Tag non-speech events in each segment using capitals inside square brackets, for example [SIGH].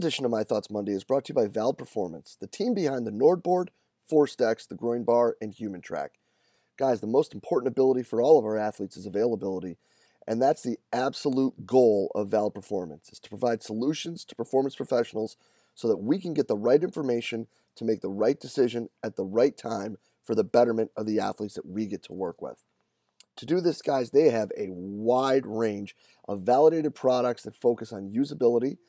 Edition of My Thoughts Monday is brought to you by Vald Performance, the team behind the NordBord, Force Decks, the GroinBar, and HumanTrak. Guys, the most important ability for all of our athletes is availability, and that's the absolute goal of Vald Performance, is to provide solutions to performance professionals so that we can get the right information to make the right decision at the right time for the betterment of the athletes that we get to work with. To do this, guys, they have a wide range of validated products that focus on usability –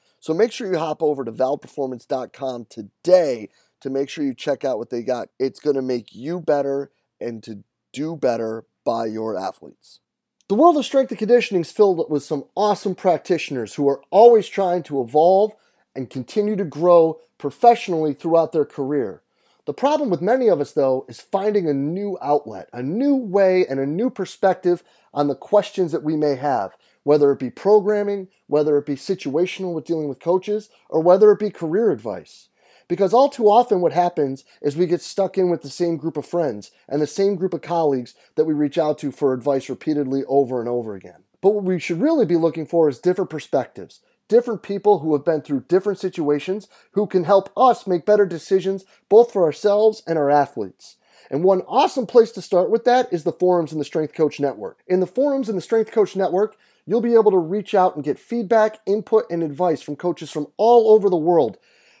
So make sure you hop over to valdperformance.com today to make sure you check out what they got. It's going to make you better and to do better by your athletes. The world of strength and conditioning is filled with some awesome practitioners who are always trying to evolve and continue to grow professionally throughout their career. The problem with many of us, though, is finding a new outlet, a new way, and a new perspective on the questions that we may have whether it be programming, whether it be situational with dealing with coaches, or whether it be career advice. Because all too often, what happens is we get stuck in with the same group of friends and the same group of colleagues that we reach out to for advice repeatedly over and over again. But what we should really be looking for is different perspectives, different people who have been through different situations who can help us make better decisions both for ourselves and our athletes. And one awesome place to start with that is the forums in the Strength Coach Network. In the forums in the Strength Coach Network, you'll be able to reach out and get feedback, input, and advice from coaches from all over the world,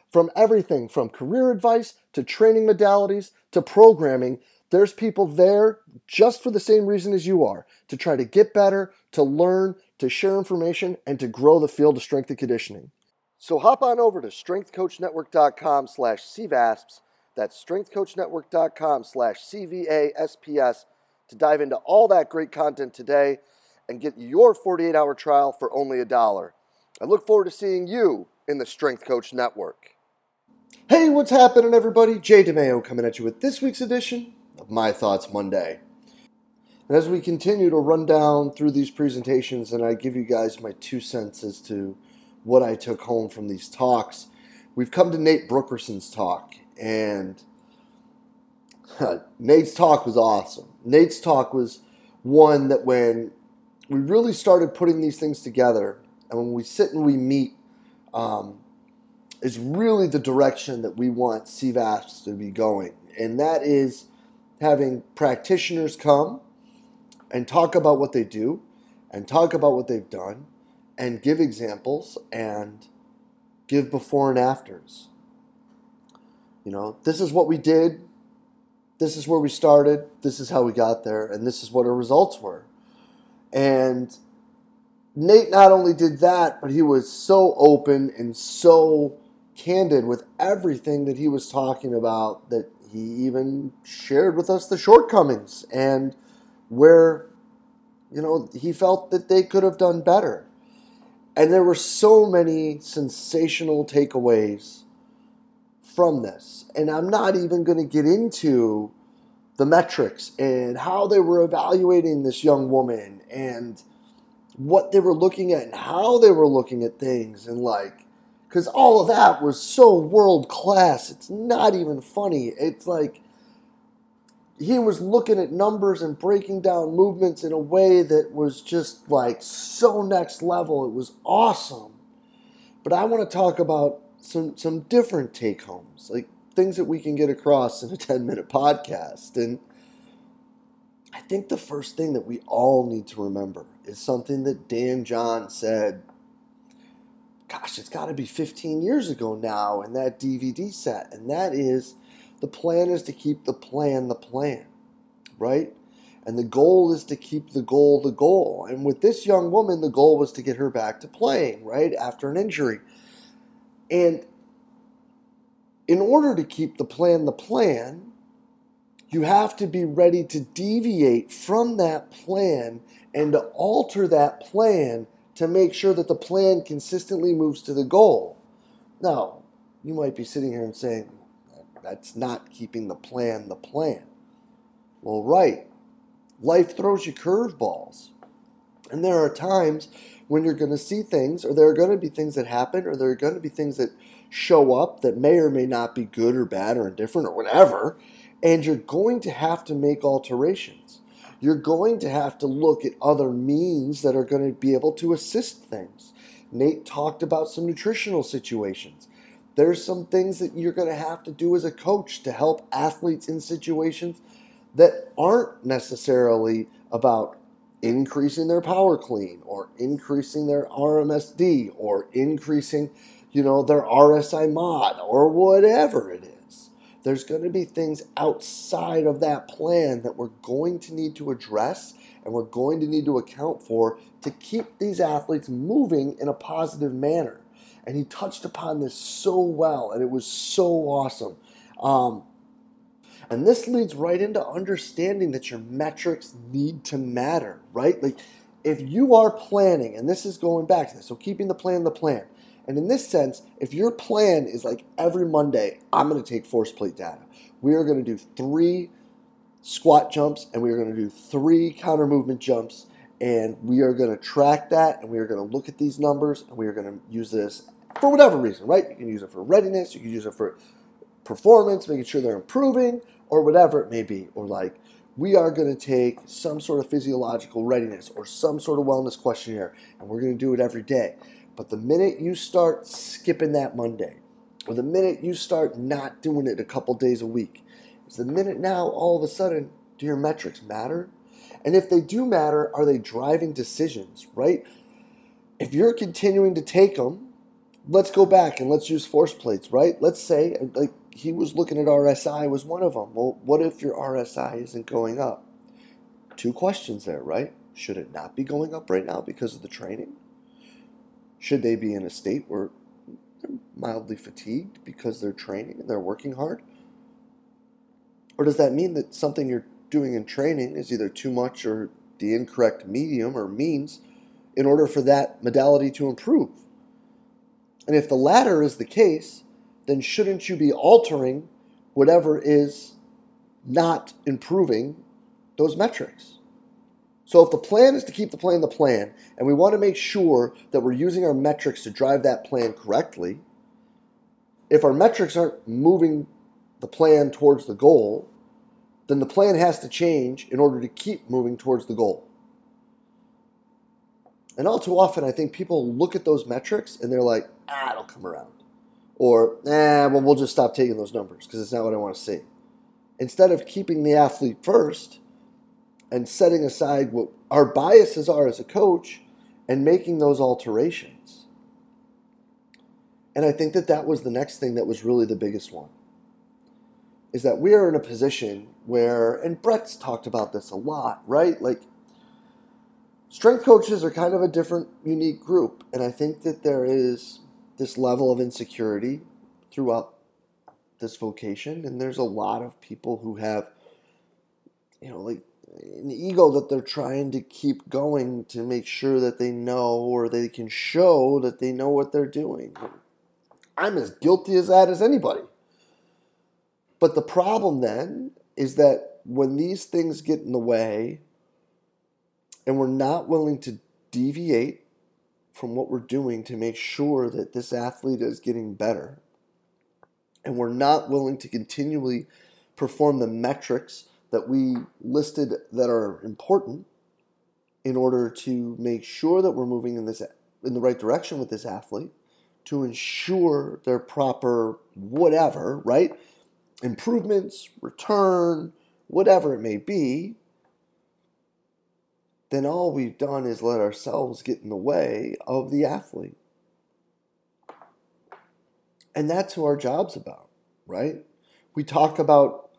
from everything from career advice to training modalities to programming. There's people there just for the same reason as you are to try to get better, to learn, to share information, and to grow the field of strength and conditioning. So hop on over to strengthcoachnetwork.com slash CVASPS. That's strengthcoachnetwork.com slash CVASPS to dive into all that great content today and get your 48 hour trial for only a dollar. I look forward to seeing you in the Strength Coach Network. Hey, what's happening, everybody? Jay DeMayo coming at you with this week's edition of My Thoughts Monday. And as we continue to run down through these presentations and I give you guys my two cents as to what I took home from these talks, we've come to Nate Brookreson's talk. And [LAUGHS] Nate's talk was awesome. Nate's talk was one that when we really started putting these things together, and when we sit and we meet, um, is really the direction that we want CVASPS to be going, and that is having practitioners come and talk about what they do, and talk about what they've done, and give examples and give before and afters. You know, this is what we did. This is where we started. This is how we got there, and this is what our results were. And Nate not only did that, but he was so open and so candid with everything that he was talking about that he even shared with us the shortcomings and where you know he felt that they could have done better. And there were so many sensational takeaways from this. And I'm not even going to get into the metrics and how they were evaluating this young woman and what they were looking at and how they were looking at things and like because all of that was so world class it's not even funny. It's like he was looking at numbers and breaking down movements in a way that was just like so next level. It was awesome. But i want to talk about some some different take homes like things that we can get across in a 10 minute podcast. And I think the first thing that we all need to remember is something that Dan John said, gosh, it's got to be 15 years ago now in that DVD set. And that is the plan is to keep the plan the plan, right? And the goal is to keep the goal the goal. And with this young woman, the goal was to get her back to playing, right? After an injury. And in order to keep the plan the plan, you have to be ready to deviate from that plan and to alter that plan to make sure that the plan consistently moves to the goal, Now, you might be sitting here and saying, that's not keeping the plan the plan. Well, right. Life throws you curveballs. And there are times when you're going to see things, or there are going to be things that happen, or there are going to be things that show up that may or may not be good or bad or indifferent or whatever. And you're going to have to make alterations. You're going to have to look at other means that are going to be able to assist things. Nate talked about some nutritional situations. There's some things that you're going to have to do as a coach to help athletes in situations that aren't necessarily about increasing their power clean or increasing their RMSD or increasing, you know, their RSI mod or whatever it is. There's going to be things outside of that plan that we're going to need to address and we're going to need to account for to keep these athletes moving in a positive manner. And he touched upon this so well, and it was so awesome. Um, and this leads right into understanding that your metrics need to matter, right? Like if you are planning, and this is going back to this, so keeping the plan the plan. And in this sense, if your plan is like every Monday, I'm going to take force plate data. We are going to do three squat jumps and we are going to do three counter movement jumps. And we are going to track that and we are going to look at these numbers and we are going to use this for whatever reason, right? You can use it for readiness, you can use it for performance, making sure they're improving, or whatever it may be, or like we are going to take some sort of physiological readiness or some sort of wellness questionnaire and we're going to do it every day. But the minute you start skipping that Monday, or the minute you start not doing it a couple days a week, is the minute now all of a sudden do your metrics matter? And if they do matter, are they driving decisions, right? If you're continuing to take them, let's go back and let's use force plates, right? Let's say, like, he was looking at RSI was one of them. Well, what if your RSI isn't going up? Two questions there, right? Should it not be going up right now because of the training? Should they be in a state where they're mildly fatigued because they're training and they're working hard? Or does that mean that something you're doing in training is either too much or the incorrect medium or means in order for that modality to improve? And if the latter is the case, then shouldn't you be altering whatever is not improving those metrics? So if the plan is to keep the plan the plan, and we want to make sure that we're using our metrics to drive that plan correctly, if our metrics aren't moving the plan towards the goal, then the plan has to change in order to keep moving towards the goal. And all too often, I think people look at those metrics and they're like, ah, it'll come around. Or, eh, well, we'll just stop taking those numbers because it's not what I want to see. Instead of keeping the athlete first and setting aside what our biases are as a coach and making those alterations. And I think that that was the next thing that was really the biggest one. Is that we are in a position where, and Brett's talked about this a lot, right? Like, strength coaches are kind of a different, unique group. And I think that there is this level of insecurity throughout this vocation. And there's a lot of people who have, you know, like an ego that they're trying to keep going to make sure that they know or they can show that they know what they're doing. I'm as guilty as that as anybody. But the problem then is that when these things get in the way and we're not willing to deviate from what we're doing to make sure that this athlete is getting better. And we're not willing to continually perform the metrics that we listed that are important in order to make sure that we're moving in this in the right direction with this athlete to ensure their proper whatever, right? Improvements, return, whatever it may be, then all we've done is let ourselves get in the way of the athlete. And that's who our job's about, right? We talk about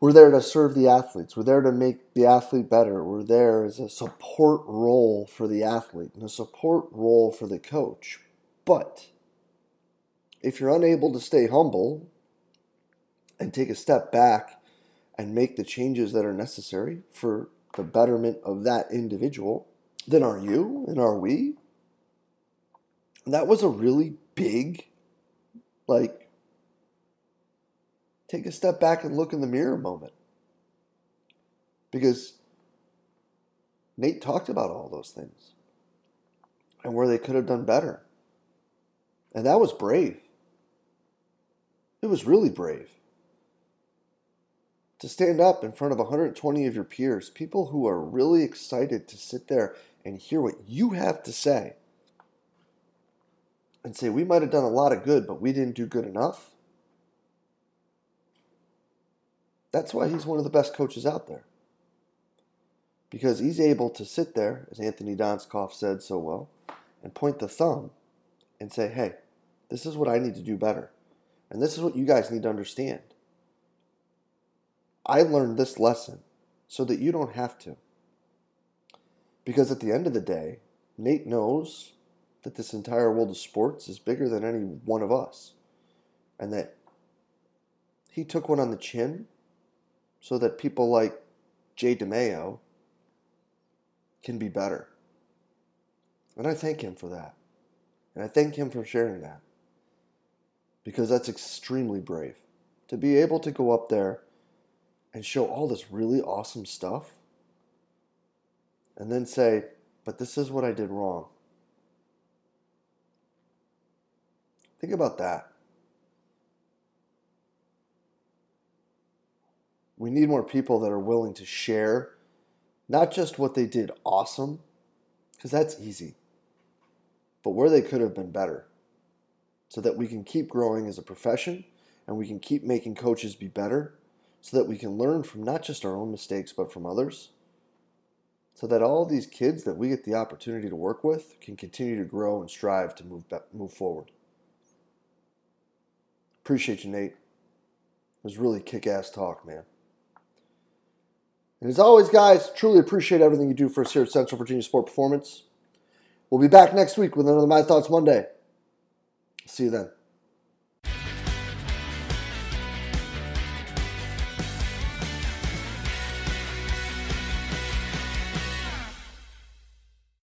we're there to serve the athletes. We're there to make the athlete better. We're there as a support role for the athlete and a support role for the coach. But if you're unable to stay humble and take a step back and make the changes that are necessary for the betterment of that individual, then are you and are we? That was a really big like, take a step back and look in the mirror moment. Because Nate talked about all those things and where they could have done better. And that was brave. It was really brave. To stand up in front of 120 of your peers, people who are really excited to sit there and hear what you have to say, and say, We might have done a lot of good, but we didn't do good enough. That's why he's one of the best coaches out there. Because he's able to sit there, as Anthony Donskov said so well, and point the thumb and say, Hey, this is what I need to do better. And this is what you guys need to understand. I learned this lesson so that you don't have to. Because at the end of the day, Nate knows that this entire world of sports is bigger than any one of us. And that he took one on the chin so that people like Jay DeMayo can be better. And I thank him for that. And I thank him for sharing that because that's extremely brave. To be able to go up there and show all this really awesome stuff and then say, but this is what I did wrong. Think about that. We need more people that are willing to share not just what they did awesome, because that's easy, but where they could have been better so that we can keep growing as a profession and we can keep making coaches be better so that we can learn from not just our own mistakes but from others so that all these kids that we get the opportunity to work with can continue to grow and strive to move move forward. Appreciate you, Nate. It was really kick-ass talk, man. And as always, guys, truly appreciate everything you do for us here at Central Virginia Sport Performance. We'll be back next week with another My Thoughts Monday. See you then.